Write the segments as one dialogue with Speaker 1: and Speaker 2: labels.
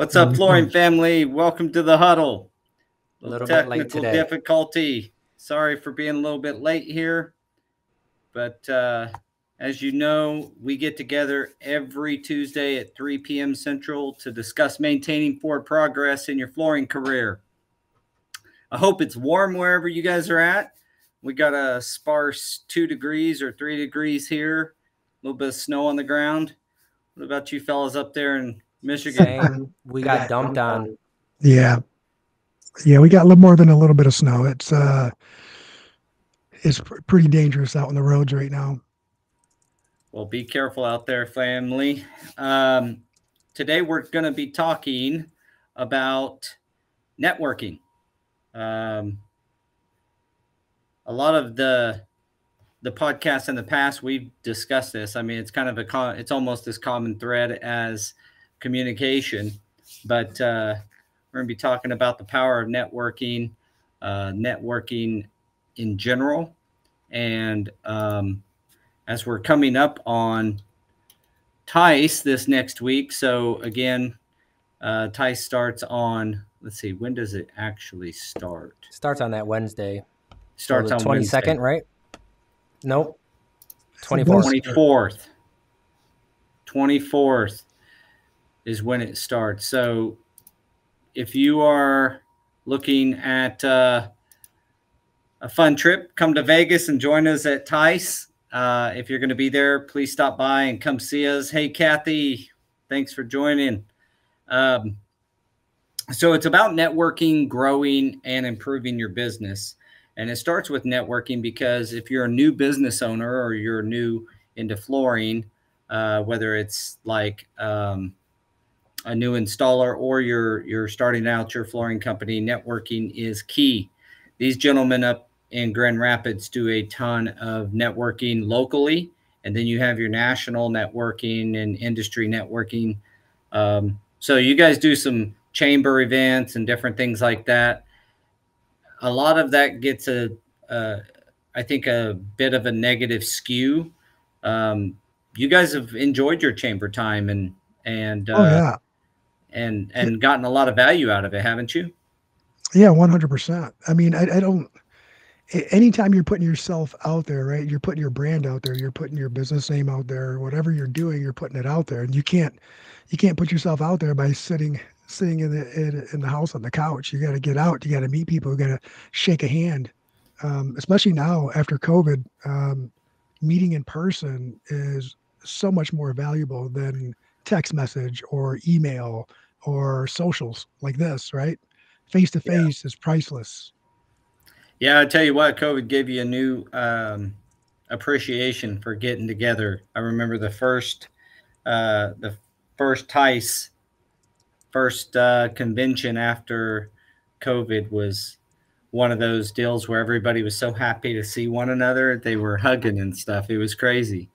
Speaker 1: What's up, flooring family? Welcome to the huddle.
Speaker 2: A little bit late
Speaker 1: technical difficulty. Sorry for being a little bit late here, but uh, as you know, we get together every Tuesday at 3 p.m. Central to discuss maintaining forward progress in your flooring career. I hope it's warm wherever you guys are at. We got a sparse two degrees or three degrees here, a little bit of snow on the ground. What about you fellas up there in Michigan?
Speaker 2: Same. We got dumped on.
Speaker 3: Yeah. Yeah, we got a little more than a little bit of snow. It's uh it's pr- pretty dangerous out on the roads right now.
Speaker 1: Well, be careful out there, family. Um, today, we're going to be talking about networking. Um, a lot of the the podcasts in the past, we've discussed this. I mean, it's kind of a co- it's almost as common thread as communication, but uh, we're going to be talking about the power of networking, uh, networking in general, and um, as we're coming up on TISE this next week. So again, uh, TISE starts on. Let's see, when does it actually start?
Speaker 2: Starts on that Wednesday.
Speaker 1: Starts
Speaker 2: the
Speaker 1: on
Speaker 2: twenty second, right? Nope. Twenty fourth.
Speaker 1: Twenty fourth. Twenty fourth is when it starts. So if you are looking at uh, a fun trip, come to Vegas and join us at TISE. Uh, if you're going to be there, please stop by and come see us. Hey, Kathy, thanks for joining. Um, so it's about networking, growing, and improving your business. And it starts with networking because if you're a new business owner or you're new into flooring, uh, whether it's like um, a new installer or you're you're starting out your flooring company, networking is key. These gentlemen up in Grand Rapids do a ton of networking locally, and then you have your national networking and industry networking. Um, so you guys do some chamber events and different things like that. A lot of that gets a, uh, I think, a bit of a negative skew. Um, you guys have enjoyed your chamber time and and uh,
Speaker 3: oh yeah.
Speaker 1: And and gotten a lot of value out of it, haven't you?
Speaker 3: Yeah, 100%. I mean, I, I don't anytime you're putting yourself out there, right? You're putting your brand out there, you're putting your business name out there, whatever you're doing, you're putting it out there. And you can't you can't put yourself out there by sitting sitting in the in, in the house on the couch. You got to get out, you got to meet people, you got to shake a hand. Um, especially now after COVID, um, meeting in person is so much more valuable than text message or email or socials like this, right? Face to face is priceless.
Speaker 1: Yeah, I tell you what, COVID gave you a new um, appreciation for getting together. I remember the first, uh, the first TISE, first uh, convention after COVID was one of those deals where everybody was so happy to see one another. They were hugging and stuff. It was crazy.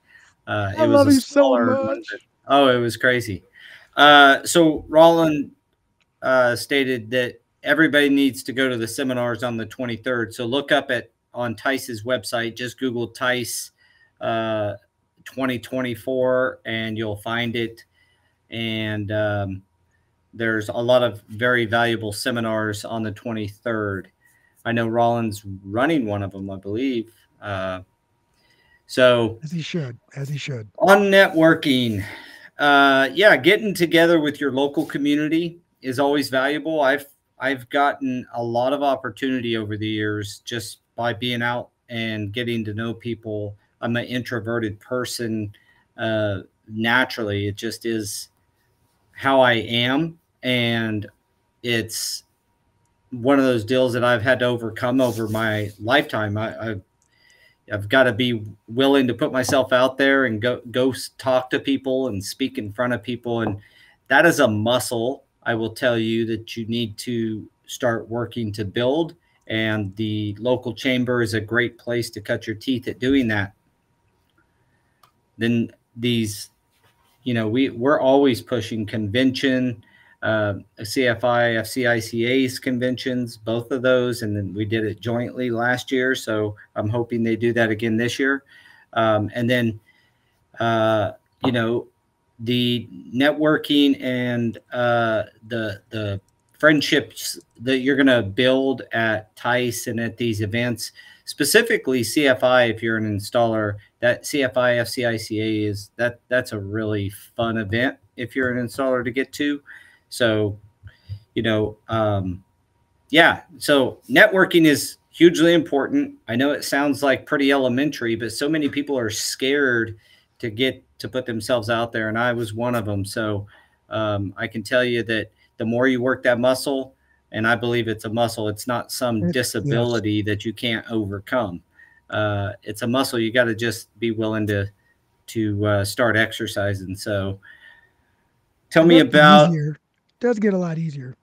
Speaker 1: Uh, it
Speaker 3: I
Speaker 1: was
Speaker 3: love
Speaker 1: a
Speaker 3: you so much.
Speaker 1: Oh, it was crazy. Uh, so Roland uh, stated that everybody needs to go to the seminars on the 23rd. So look up at on TISE's website. Just Google TISE uh, 2024, and you'll find it. And um, there's a lot of very valuable seminars on the 23rd. I know Roland's running one of them, I believe. Uh, so
Speaker 3: As he should, as he should.
Speaker 1: on networking uh yeah getting together with your local community is always valuable. I've i've gotten a lot of opportunity over the years just by being out and getting to know people. I'm an introverted person uh naturally. It just is how i am and it's one of those deals that i've had to overcome over my lifetime. I, I I've got to be willing to put myself out there and go go talk to people and speak in front of people and that is a muscle I will tell you that you need to start working to build and the local chamber is a great place to cut your teeth at doing that. Then these you know we we're always pushing convention uh, CFI, FCICA's conventions, both of those, and then we did it jointly last year. So I'm hoping they do that again this year. Um, and then, uh, you know, the networking and uh, the the friendships that you're going to build at TISE and at these events, specifically CFI, if you're an installer, that CFI FCICA is that that's a really fun event if you're an installer to get to. So, you know, um, yeah. So networking is hugely important. I know it sounds like pretty elementary, but so many people are scared to get to put themselves out there, and I was one of them. So um, I can tell you that the more you work that muscle, and I believe it's a muscle, it's not some disability yes. that you can't overcome. Uh, it's a muscle you got to just be willing to to uh, start exercising. So tell me about.
Speaker 3: Easier. Does get a lot easier.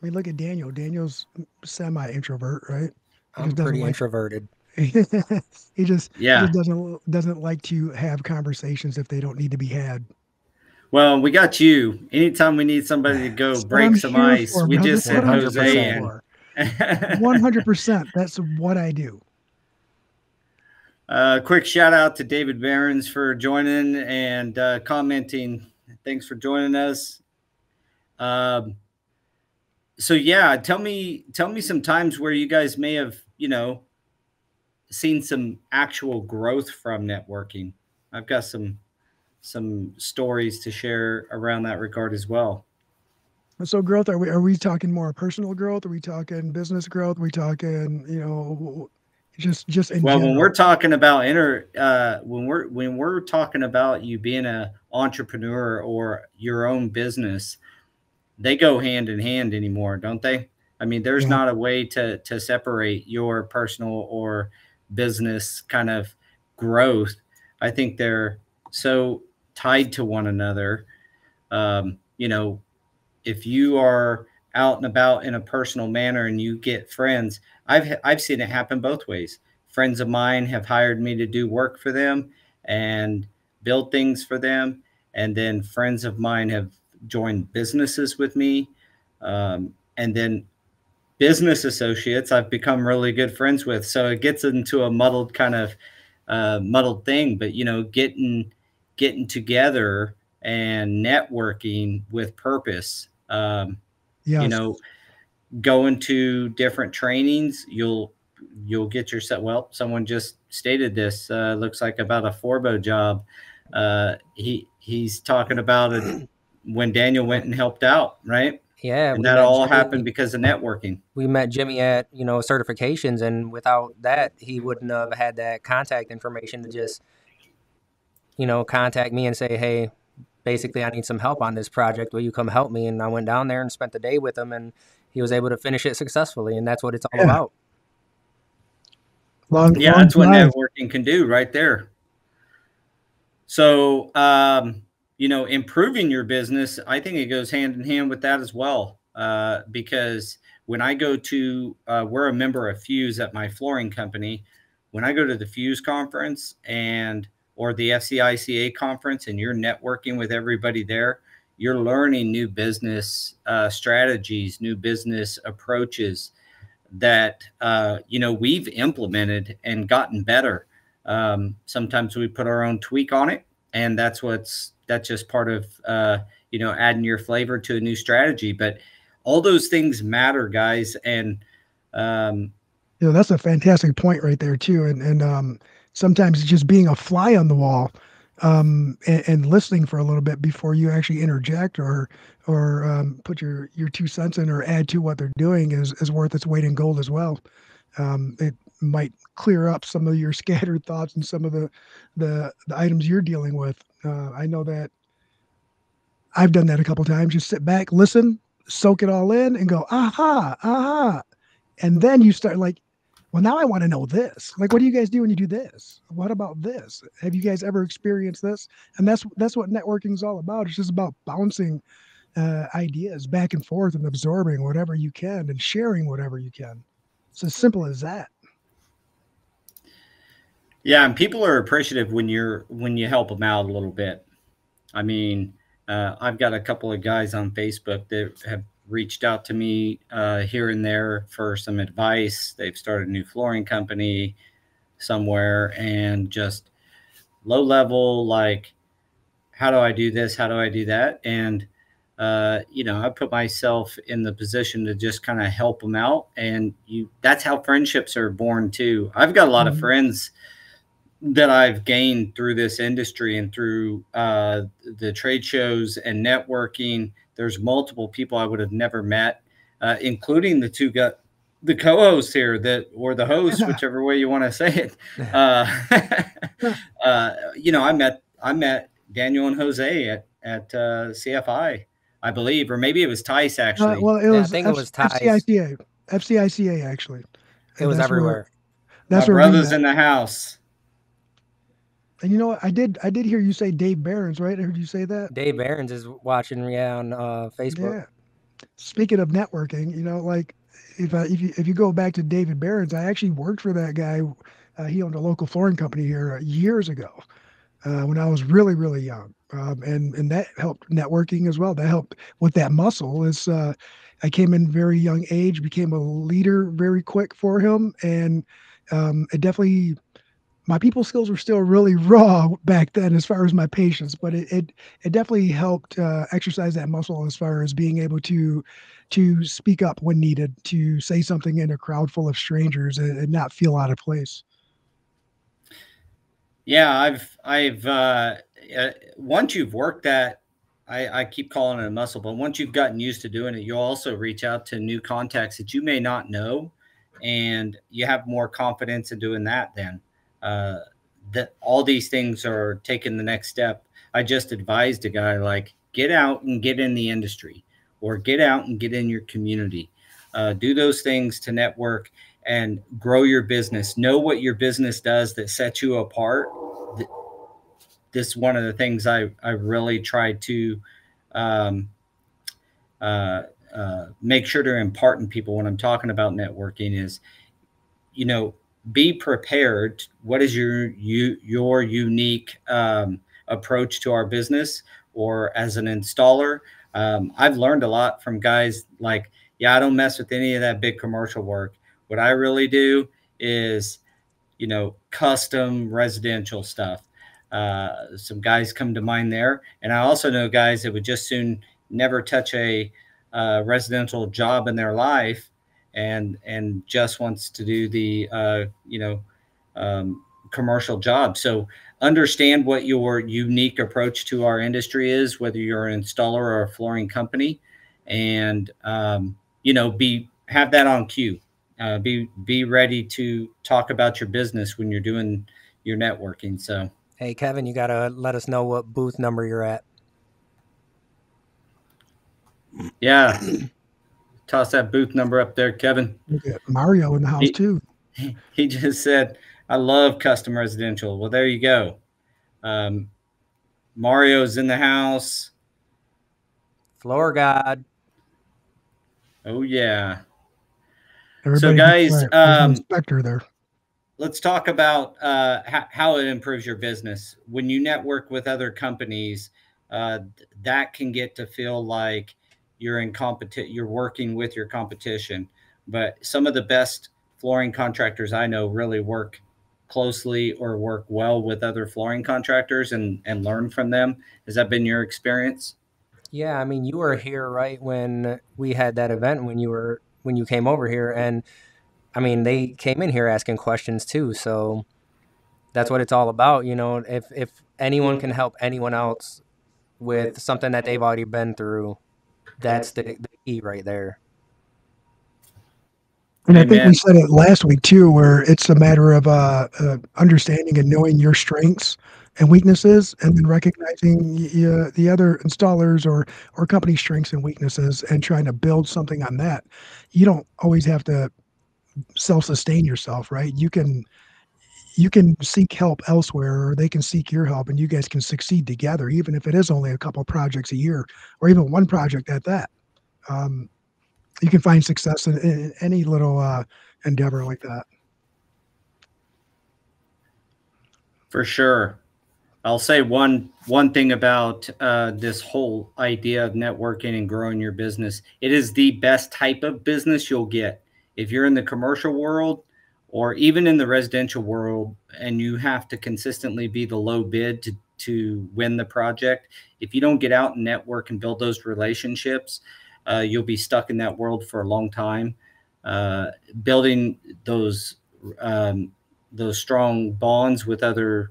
Speaker 3: I mean, look at Daniel. Daniel's semi introvert, right?
Speaker 2: He I'm pretty like, introverted.
Speaker 3: he just yeah he just doesn't doesn't like to have conversations if they don't need to be had.
Speaker 1: Well, we got you. Anytime we need somebody to go break some ice, for, we just send Jose
Speaker 3: in. One hundred percent. That's what I do.
Speaker 1: Uh, quick shout out to David Barons for joining and uh, commenting. Thanks for joining us. Um, so yeah, tell me tell me some times where you guys may have you know seen some actual growth from networking. I've got some some stories to share around that regard as well.
Speaker 3: So growth, are we are we talking more personal growth? Are we talking business growth? Are we talking, you know, just just
Speaker 1: well, general? when we're talking about inner, uh, when we're when we're talking about you being a entrepreneur or your own business, they go hand in hand anymore, don't they? I mean, there's yeah. not a way to to separate your personal or business kind of growth. I think they're so tied to one another. Um, you know, if you are out and about in a personal manner and you get friends, I've I've seen it happen both ways. Friends of mine have hired me to do work for them and build things for them, and then friends of mine have joined businesses with me, um, and then business associates I've become really good friends with. So it gets into a muddled kind of uh, muddled thing, but you know, getting getting together and networking with purpose. Um, yes. You know, going to different trainings, you'll you'll get yourself. Well, someone just stated this. Uh, looks like about a Forbo job. Uh, he he's talking about it when Daniel went and helped out, right?
Speaker 2: Yeah,
Speaker 1: and that all Jimmy, happened because of networking.
Speaker 2: We met Jimmy at you know certifications, and without that, he wouldn't have had that contact information to just you know, contact me and say, hey, basically, I need some help on this project. Will you come help me? And I went down there and spent the day with him, and he was able to finish it successfully. And that's what it's all yeah. about.
Speaker 1: Long, yeah, long that's what networking can do right there. So, um, you know, improving your business, I think it goes hand in hand with that as well. Uh, because when I go to, uh, we're a member of Fuse at my flooring company. When I go to the Fuse conference and or the FCICA conference and you're networking with everybody there, you're learning new business uh, strategies, new business approaches that uh, you know we've implemented and gotten better. Um, sometimes we put our own tweak on it, and that's what's that's just part of uh, you know adding your flavor to a new strategy. But all those things matter, guys, and um,
Speaker 3: you know that's a fantastic point right there too. And and um, sometimes just being a fly on the wall um, and, and, listening for a little bit before you actually interject or or um, put your your two cents in or add to what they're doing is is worth its weight in gold as well. Um, it might clear up some of your scattered thoughts and some of the the, the items you're dealing with. Uh, I know that. I've done that a couple times. Just sit back, listen, soak it all in, and go aha, aha, and then you start like well now i want to know this. Like what do you guys do when you do this? What about this? Have you guys ever experienced this? And that's that's what networking is all about. It's just about bouncing uh, ideas back and forth and absorbing whatever you can and sharing whatever you can. It's as simple as that
Speaker 1: yeah and people are appreciative when you're when you help them out a little bit i mean uh, i've got a couple of guys on facebook that have reached out to me uh, here and there for some advice. They've started a new flooring company somewhere and just low level, like, how do I do this? How do I do that? And uh, you know, I put myself in the position to just kind of help them out. And you, that's how friendships are born too. I've got a lot mm-hmm. of friends that I've gained through this industry and through uh, the trade shows and networking. There's multiple people I would have never met, uh, including the two got the co-hosts here that or the host, whichever way you want to say it. Uh, uh, you know, I met I met Daniel and Jose at at uh, CFI I believe, or maybe it was TISE uh, actually.
Speaker 3: Uh, well, it was. Yeah, I think F- it was TISE. FCICA, FCICA actually.
Speaker 2: It was everywhere.
Speaker 1: Where, that's My where brothers in the house.
Speaker 3: And you know what? I did. I did hear you say Dave Barons, right? I heard you say that.
Speaker 2: Dave Barons is watching me on uh, Facebook. Yeah.
Speaker 3: Speaking of networking, you know, like if I, if you if you go back to David Barons, I actually worked for that guy. Uh, he owned a local flooring company here uh, years ago uh, when I was really really young um, and and that helped networking as well. That helped with that muscle. Is uh, I came in very young age, became a leader very quick for him, and um, it definitely my people skills were still really raw back then as far as my patience, but it it, it definitely helped uh, exercise that muscle as far as being able to to speak up when needed, to say something in a crowd full of strangers and, and not feel out of place.
Speaker 1: Yeah, I've I've uh, uh, once you've worked that, I, I keep calling it a muscle, but once you've gotten used to doing it, you'll also reach out to new contacts that you may not know, and you have more confidence in doing that. Then uh, that all these things are taking the next step. I just advised a guy like get out and get in the industry, or get out and get in your community. Uh, do those things to network and grow your business. Know what your business does that sets you apart this one of the things I, I really try to um, uh, uh, make sure to impart in people when I'm talking about networking is, you know, be prepared. What is your you your unique um, approach to our business or as an installer? Um, I've learned a lot from guys like, yeah, I don't mess with any of that big commercial work. What I really do is, you know, custom residential stuff. Uh, some guys come to mind there, and I also know guys that would just soon never touch a uh, residential job in their life, and and just wants to do the uh, you know um, commercial job. So understand what your unique approach to our industry is, whether you're an installer or a flooring company, and um, you know be have that on cue. Uh, be be ready to talk about your business when you're doing your networking. So.
Speaker 2: Hey, Kevin, you got to let us know what booth number you're at.
Speaker 1: Yeah. Toss that booth number up there, Kevin.
Speaker 3: Mario in the house, he, too.
Speaker 1: He just said, I love custom residential. Well, there you go. Um, Mario's in the house.
Speaker 2: Floor God.
Speaker 1: Oh, yeah. Everybody so, guys, um,
Speaker 3: inspector there
Speaker 1: let's talk about uh, how, how, it improves your business when you network with other companies uh, that can get to feel like you're in competition you're working with your competition but some of the best flooring contractors i know really work closely or work well with other flooring contractors and and learn from them has that been your experience
Speaker 2: yeah i mean you were here right when we had that event when you were when you came over here and I mean, they came in here asking questions too. So that's what it's all about. You know, if if anyone mm-hmm. can help anyone else with something that they've already been through, that's the, the key right there.
Speaker 3: And I think we said it last week too, where it's a matter of uh, uh, understanding and knowing your strengths and weaknesses, and then recognizing uh, the other installers or or company strengths and weaknesses, and trying to build something on that. You don't always have to self-sustain yourself right you can you can seek help elsewhere or they can seek your help and you guys can succeed together even if it is only a couple projects a year or even one project at that. Um, you can find success in, in any little uh, endeavor like that.
Speaker 1: For sure. I'll say one one thing about uh, this whole idea of networking and growing your business. It is the best type of business you'll get. If you're in the commercial world or even in the residential world and you have to consistently be the low bid to, to win the project. If you don't get out and network and build those relationships, uh, you'll be stuck in that world for a long time. Uh, building those um, those strong bonds with other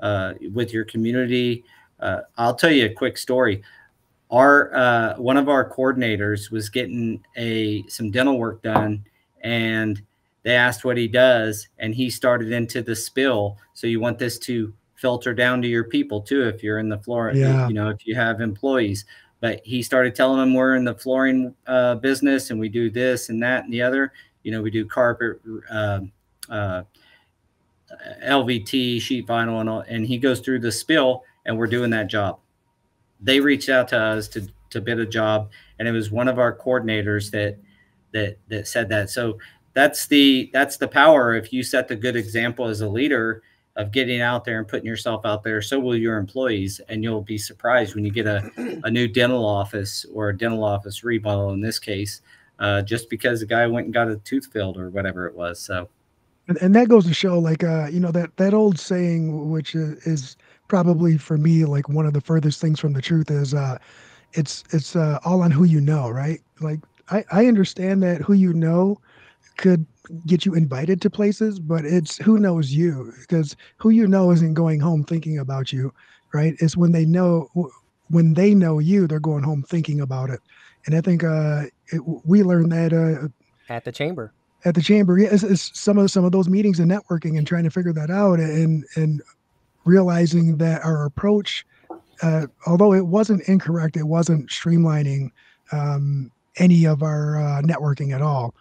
Speaker 1: uh, with your community. Uh, I'll tell you a quick story. Our uh, one of our coordinators was getting a some dental work done, and they asked what he does, and he started into the spill. So you want this to filter down to your people too, if you're in the floor, yeah. you know, if you have employees. But he started telling them we're in the flooring uh, business and we do this and that and the other. You know, we do carpet, uh, uh, LVT, sheet vinyl, and all. And he goes through the spill, and we're doing that job. They reached out to us to to bid a job, and it was one of our coordinators that that that said that. So that's the that's the power. If you set the good example as a leader of getting out there and putting yourself out there, so will your employees, and you'll be surprised when you get a, a new dental office or a dental office remodel in this case, uh, just because the guy went and got a tooth filled or whatever it was. So,
Speaker 3: and, and that goes to show, like, uh, you know, that that old saying, which is, is probably for me like one of the furthest things from the truth, is uh, it's it's uh, all on who you know, right? Like, I I understand that who you know could get you invited to places, but it's who knows you because who you know isn't going home thinking about you, right? It's when they know when they know you, they're going home thinking about it. And I think uh, it, we learned that uh,
Speaker 2: at the chamber.
Speaker 3: At the chamber, yeah, it's, it's some of some of those meetings and networking and trying to figure that out and and realizing that our approach, uh, although it wasn't incorrect, it wasn't streamlining um, any of our uh, networking at all.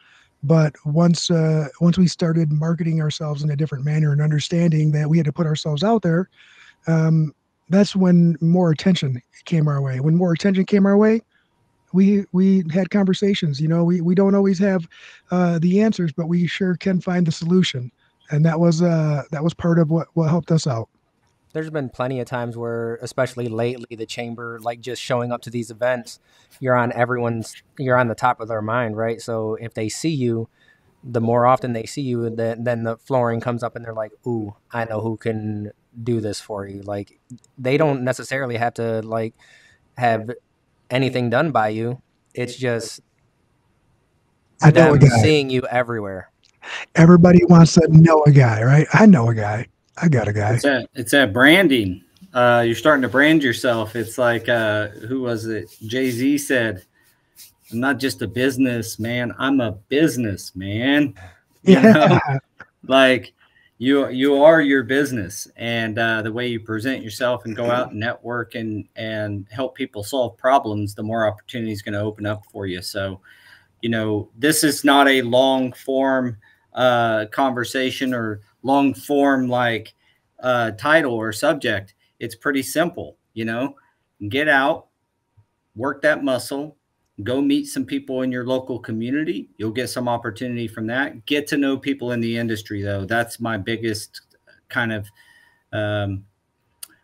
Speaker 3: But once uh, once we started marketing ourselves in a different manner and understanding that we had to put ourselves out there, um, that's when more attention came our way. When more attention came our way, we we had conversations. You know, we we don't always have uh, the answers, but we sure can find the solution, and that was uh, that was part of what what helped us out
Speaker 2: there's been plenty of times where, especially lately, the chamber, like just showing up to these events, you're on everyone's, you're on the top of their mind, right? So if they see you, the more often they see you, then then the flooring comes up and they're like, "Ooh, I know who can do this for you." Like they don't necessarily have to like have anything done by you. It's just
Speaker 3: I know a guy.
Speaker 2: seeing you everywhere.
Speaker 3: Everybody wants to know a guy, right? I know a guy. I got a guy.
Speaker 1: It's that, it's that branding. Uh, you're starting to brand yourself. It's like uh, who was it? Jay Z said, "I'm not just a business man. I'm a business man."
Speaker 3: You yeah. Know?
Speaker 1: like you you are your business, and uh, the way you present yourself and go out and network and and help people solve problems, the more opportunities going to open up for you. So, you know, this is not a long form uh, conversation or long form like uh, title or subject. It's pretty simple, you know. Get out, work that muscle, go meet some people in your local community. You'll get some opportunity from that. Get to know people in the industry, though. That's my biggest kind of. Um,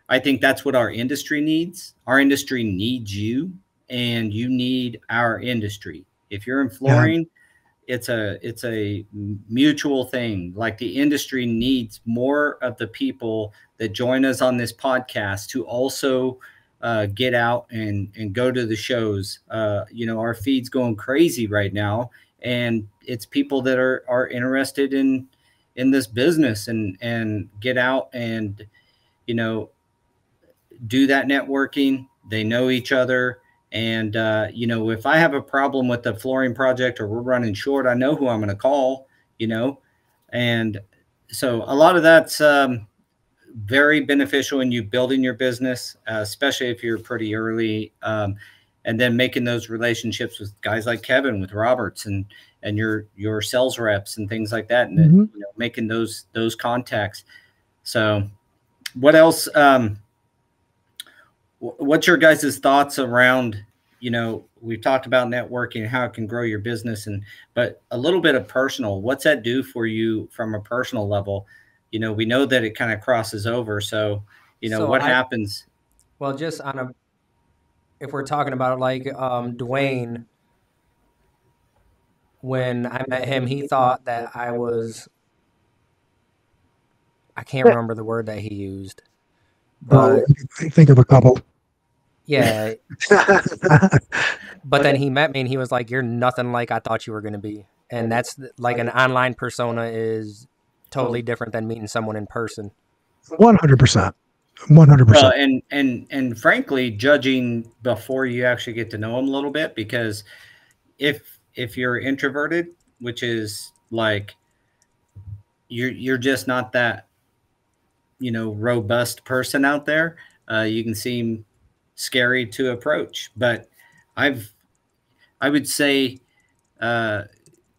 Speaker 1: I think that's what our industry needs. Our industry needs you, and you need our industry. If you're in flooring, yeah it's a it's a mutual thing. Like the industry needs more of the people that join us on this podcast to also uh, get out and and go to the shows. Uh, you know our feed's going crazy right now and it's people that are are interested in in this business and and get out and you know do that networking. They know each other and uh, you know, if I have a problem with the flooring project or we're running short, I know who I'm going to call. You know, and so a lot of that's um, very beneficial in you building your business, uh, especially if you're pretty early. Um, and then making those relationships with guys like Kevin, with Roberts, and and your your sales reps and things like that, and mm-hmm. you know, making those those contacts. So, what else? Um, what's your guys' thoughts around you know we've talked about networking how it can grow your business and but a little bit of personal what's that do for you from a personal level? You know we know that it kind of crosses over so you know so what I, happens?
Speaker 2: Well just on a if we're talking about like um dwayne when i met him he thought that i was i can't remember the word that he used But
Speaker 3: I think of a couple.
Speaker 2: Yeah, but then he met me and he was like, "You're nothing like I thought you were going to be." And that's like an online persona is totally different than meeting someone in person.
Speaker 3: One hundred percent. One hundred
Speaker 1: Well,
Speaker 3: percent.
Speaker 1: and and and frankly, judging before you actually get to know them a little bit, because if if you're introverted, which is like you're you're just not that you know robust person out there, uh, you can seem scary to approach. But I've I would say uh,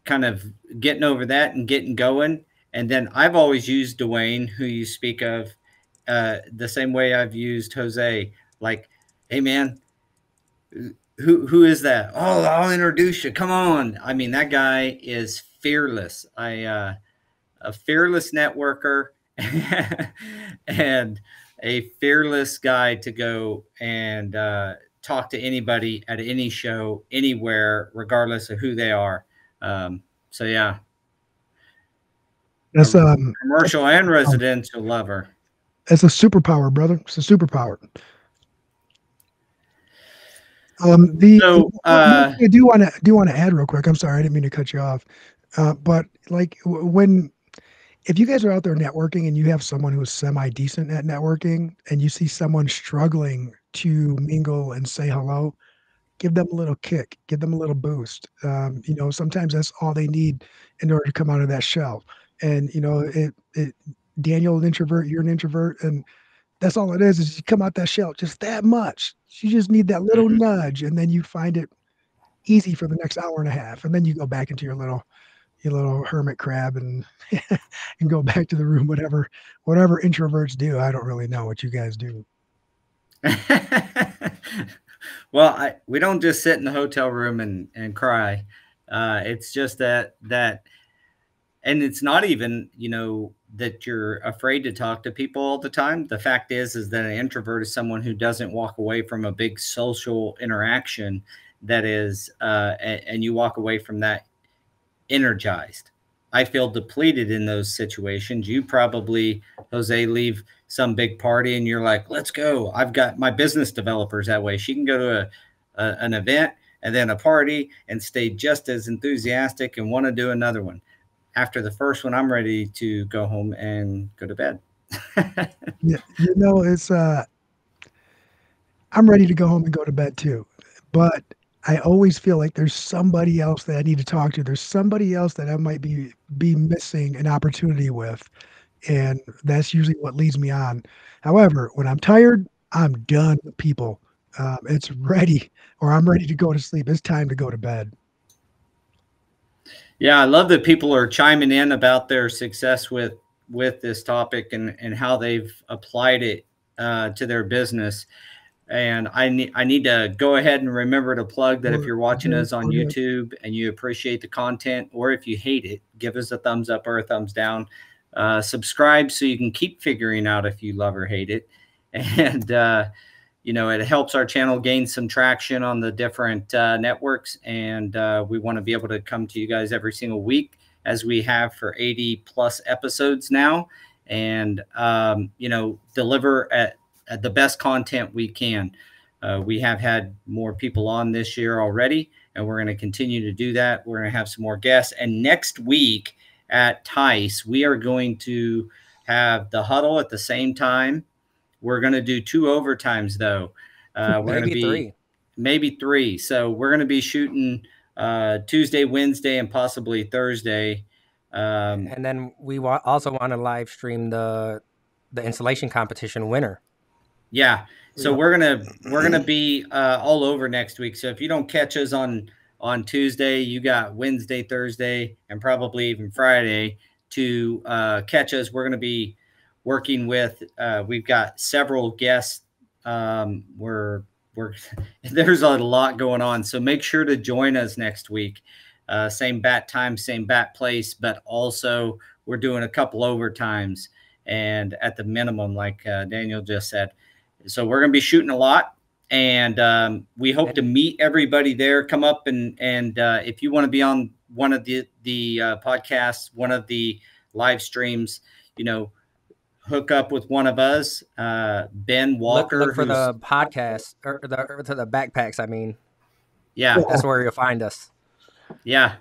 Speaker 1: kind of getting over that and getting going. And then I've always used Dwayne, who you speak of, uh, the same way I've used Jose. Like, hey man, who who is that? Oh, I'll introduce you. Come on. I mean, that guy is fearless. I uh, a fearless networker and a fearless guy to go and uh, talk to anybody at any show, anywhere, regardless of who they are. Um, so yeah,
Speaker 3: That's um,
Speaker 1: commercial and residential lover.
Speaker 3: that's a superpower, brother. It's a superpower. Um, the
Speaker 1: So, uh,
Speaker 3: I do want to do want to add real quick. I'm sorry, I didn't mean to cut you off. Uh, but like w- when if you guys are out there networking and you have someone who's semi decent at networking and you see someone struggling to mingle and say hello, give them a little kick, give them a little boost. Um, you know, sometimes that's all they need in order to come out of that shell. And you know, it it Daniel an introvert, you're an introvert, and that's all it is. Is you come out that shell just that much. You just need that little
Speaker 1: Mhm.
Speaker 3: nudge, and then you find it easy for the next hour and a half, and then you go back into your little your little hermit crab and and go back to the room. Whatever whatever introverts do, I don't really know what you guys do.
Speaker 1: well, I, we don't just sit in the hotel room and, and cry. Uh, it's just that that, and it's not even you know that you're afraid to talk to people all the time. The fact is, is that an introvert is someone who doesn't walk away from a big social interaction that is, uh, and, and you walk away from that energized. I feel depleted in those situations. You probably, Jose, leave some big party and you're like, let's go. I've got my business developers that way. She can go to a, a an event and then a party and stay just as enthusiastic and want to do another one. After the first one, I'm ready to go home and go to bed.
Speaker 3: Yeah, you know, it's uh I'm ready to go home and go to bed too. But I always feel like there's somebody else that I need to talk to. There's somebody else that I might be be missing an opportunity with. And that's usually what leads me on. However, when I'm tired, I'm done with people. Um, it's ready, or I'm ready to go to sleep. It's time to go to bed.
Speaker 1: Yeah, I love that people are chiming in about their success with with this topic and and how they've applied it uh, to their business. And I need I need to go ahead and remember to plug that if you're watching us on. YouTube and you appreciate the content, or if you hate it, give us a thumbs up or a thumbs down. Uh, subscribe so you can keep figuring out if you love or hate it, and uh, you know it helps our channel gain some traction on the different uh, networks. And uh, we want to be able to come to you guys every single week as we have for 80 plus episodes now, and um, you know deliver at, at the best content we can. Uh, we have had more people on this year already, and we're going to continue to do that. We're going to have some more guests, and next week at TISE, we are going to have the huddle at the same time. We're going to do two overtimes though. Uh, we're going to
Speaker 2: Maybe
Speaker 1: be
Speaker 2: three.
Speaker 1: maybe three. So we're going to be shooting uh, Tuesday, Wednesday, and possibly Thursday. Um,
Speaker 2: And then we wa- also want to live stream the the installation competition winner.
Speaker 1: Yeah. So
Speaker 2: Yeah.
Speaker 1: we're gonna we're gonna be uh, all over next week. So if you don't catch us on on Tuesday, you got Wednesday, Thursday, and probably even Friday to uh, catch us. We're gonna be working with. Uh, we've got several guests. Um, we're we're there's a lot going on. So make sure to join us next week. Uh, same bat time, same bat place, but also we're doing a couple overtimes and at the minimum, like uh, Daniel just said. So we're going to be shooting a lot, and um, we hope to meet everybody there. Come up and and uh, if you want to be on one of the the uh, podcasts, one of the live streams, you know, hook up with one of us, uh, Ben Walker.
Speaker 2: Look, look for the podcast or the or the backpacks. I mean,
Speaker 1: yeah,
Speaker 2: that's where you'll find us.
Speaker 1: Yeah,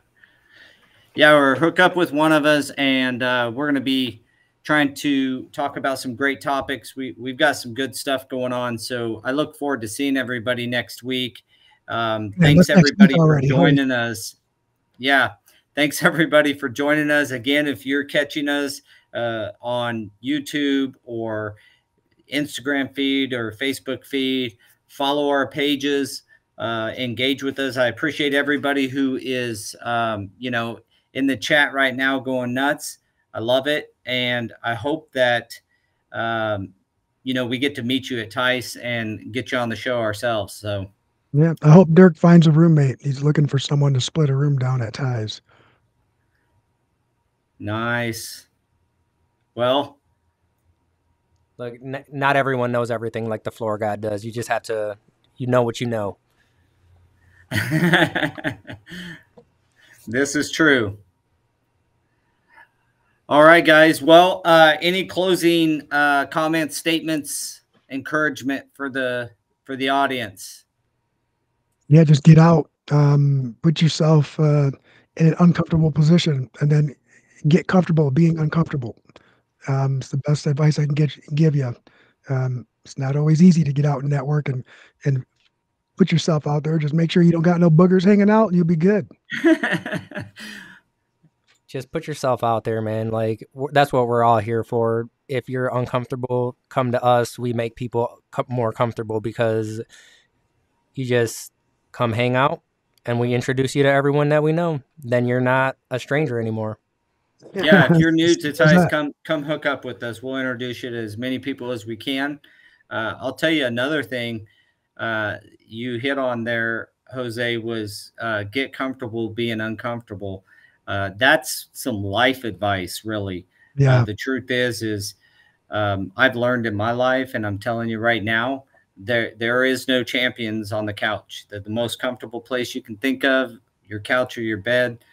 Speaker 1: yeah, or hook up with one of us, and uh, we're going to be trying to talk about some great topics. We we've got some good stuff going on, so I look forward to seeing everybody next week. Um, yeah, thanks everybody for joining us. Yeah, thanks everybody for joining us again. If you're catching us uh, on YouTube or Instagram feed or Facebook feed, follow our pages. Uh, engage with us. I appreciate everybody who is, um, you know, in the chat right now going nuts. I love it. And I hope that, um, you know, we get to meet you at TISE and get you on the show ourselves. So,
Speaker 3: yeah, I hope Dirk finds a roommate. He's looking for someone to split a room down at TISE.
Speaker 1: Nice. Well,
Speaker 2: look, n- not everyone knows everything like the floor god does. You just have to, you know what you know.
Speaker 1: this is true. All right, guys. Well, uh, any closing uh, comments, statements, encouragement for the for the audience?
Speaker 3: Yeah, just get out. Um, put yourself uh, in an uncomfortable position, and then get comfortable being uncomfortable. Um, it's the best advice I can get give you. Um, it's not always easy to get out and network and and put yourself out there. Just make sure you don't got no boogers hanging out, and you'll be good.
Speaker 2: just put yourself out there, man. Like that's what we're all here for. If you're uncomfortable, come to us. We make people more comfortable because you just come hang out and we introduce you to everyone that we know. Then you're not a stranger anymore.
Speaker 1: Yeah, if you're new to TISE, come come hook up with us. We'll introduce you to as many people as we can. Uh, I'll tell you another thing. Uh, you hit on there, Jose, was uh, get comfortable being uncomfortable uh, that's some life advice, really. Uh, yeah. Uh, the truth is, is um, I've learned in my life, and I'm telling you right now, there there is no champions on the couch. The, the most comfortable place you can think of, your couch or your bed.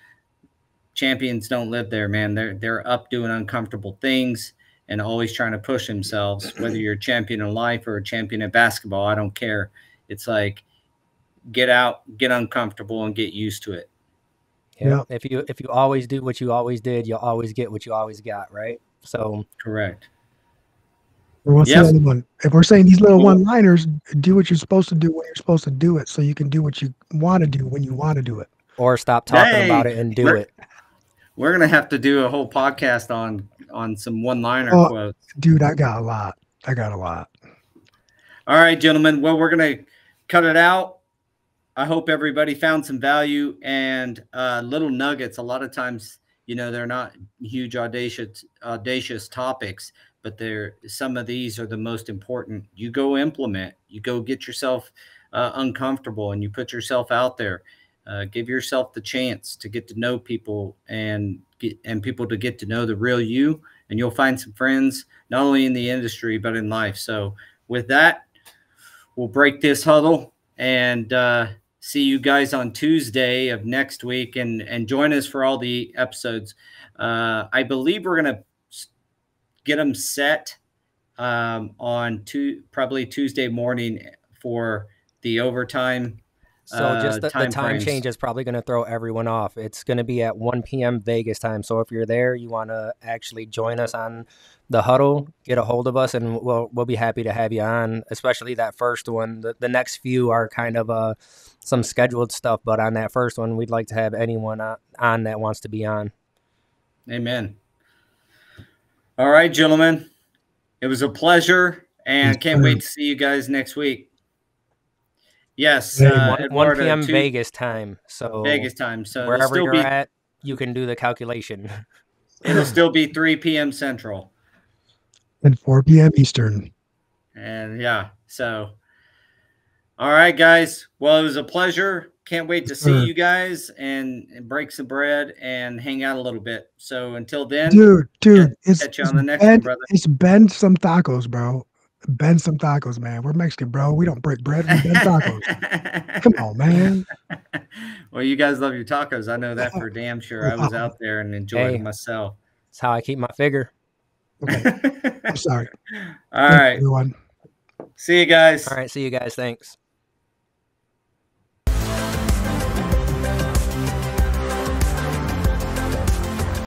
Speaker 1: Champions don't live there, man. They're they're up doing uncomfortable things and always trying to push themselves. Whether you're a champion in life or a champion in basketball, I don't care. It's like get out, get uncomfortable, and get used to it.
Speaker 2: Yeah. If you if you always do what you always did, you'll always get what you always got, right? So
Speaker 1: correct.
Speaker 3: What's yep. the other one? If we're saying these little one liners, do what you're supposed to do when you're supposed to do it, so you can do what you want to do when you want to do it.
Speaker 2: Or stop talking hey, about it and do
Speaker 1: we're,
Speaker 2: it.
Speaker 1: We're gonna have to do a whole podcast on on some one liner oh, uh, quotes.
Speaker 3: Dude, I got a lot. I got a lot.
Speaker 1: All right, gentlemen. Well, we're gonna cut it out. I hope everybody found some value and uh, little nuggets. A lot of times, you know, they're not huge audacious audacious topics, but they're some of these are the most important. You go implement. You go get yourself uh, uncomfortable, and you put yourself out there. Uh, give yourself the chance to get to know people and get and people to get to know the real you, and you'll find some friends not only in the industry but in life. So, with that, we'll break this huddle and. Uh, see you guys on Tuesday of next week and and join us for all the episodes. Uh, I believe we're gonna get them set um, on two probably Tuesday morning for the overtime.
Speaker 2: So uh, just the, time, the time change is probably going to throw everyone off. It's going to be at 1 p.m. Vegas time. So if you're there, you want to actually join us on the huddle, get a hold of us, and we'll we'll be happy to have you on. Especially that first one. The, the next few are kind of uh, some scheduled stuff, but on that first one, we'd like to have anyone on that wants to be on.
Speaker 1: Amen. All right, gentlemen, it was a pleasure, and can't wait to see you guys next week. Yes,
Speaker 2: uh, 1, 1 p.m. Two, Vegas time. So
Speaker 1: Vegas time. So
Speaker 2: wherever you're be, at, you can do the calculation.
Speaker 1: It'll still be 3 p.m. Central
Speaker 3: and 4 p.m. Eastern.
Speaker 1: And yeah, so all right, guys. Well, it was a pleasure. Can't wait to see you guys and, and break some bread and hang out a little bit. So until then,
Speaker 3: dude, dude, it's, catch you on the next bend, one, brother. It's bend some tacos, bro. Bend some tacos, man. We're Mexican, bro. We don't break bread. We bend tacos. Come on, man.
Speaker 1: Well, you guys love your tacos. I know that for damn sure. I was out there and enjoying hey, myself.
Speaker 2: That's how I keep my figure.
Speaker 3: Okay. I'm sorry.
Speaker 1: All
Speaker 3: Thanks,
Speaker 1: right.
Speaker 3: everyone.
Speaker 1: See you guys.
Speaker 2: All right. See you guys. Thanks.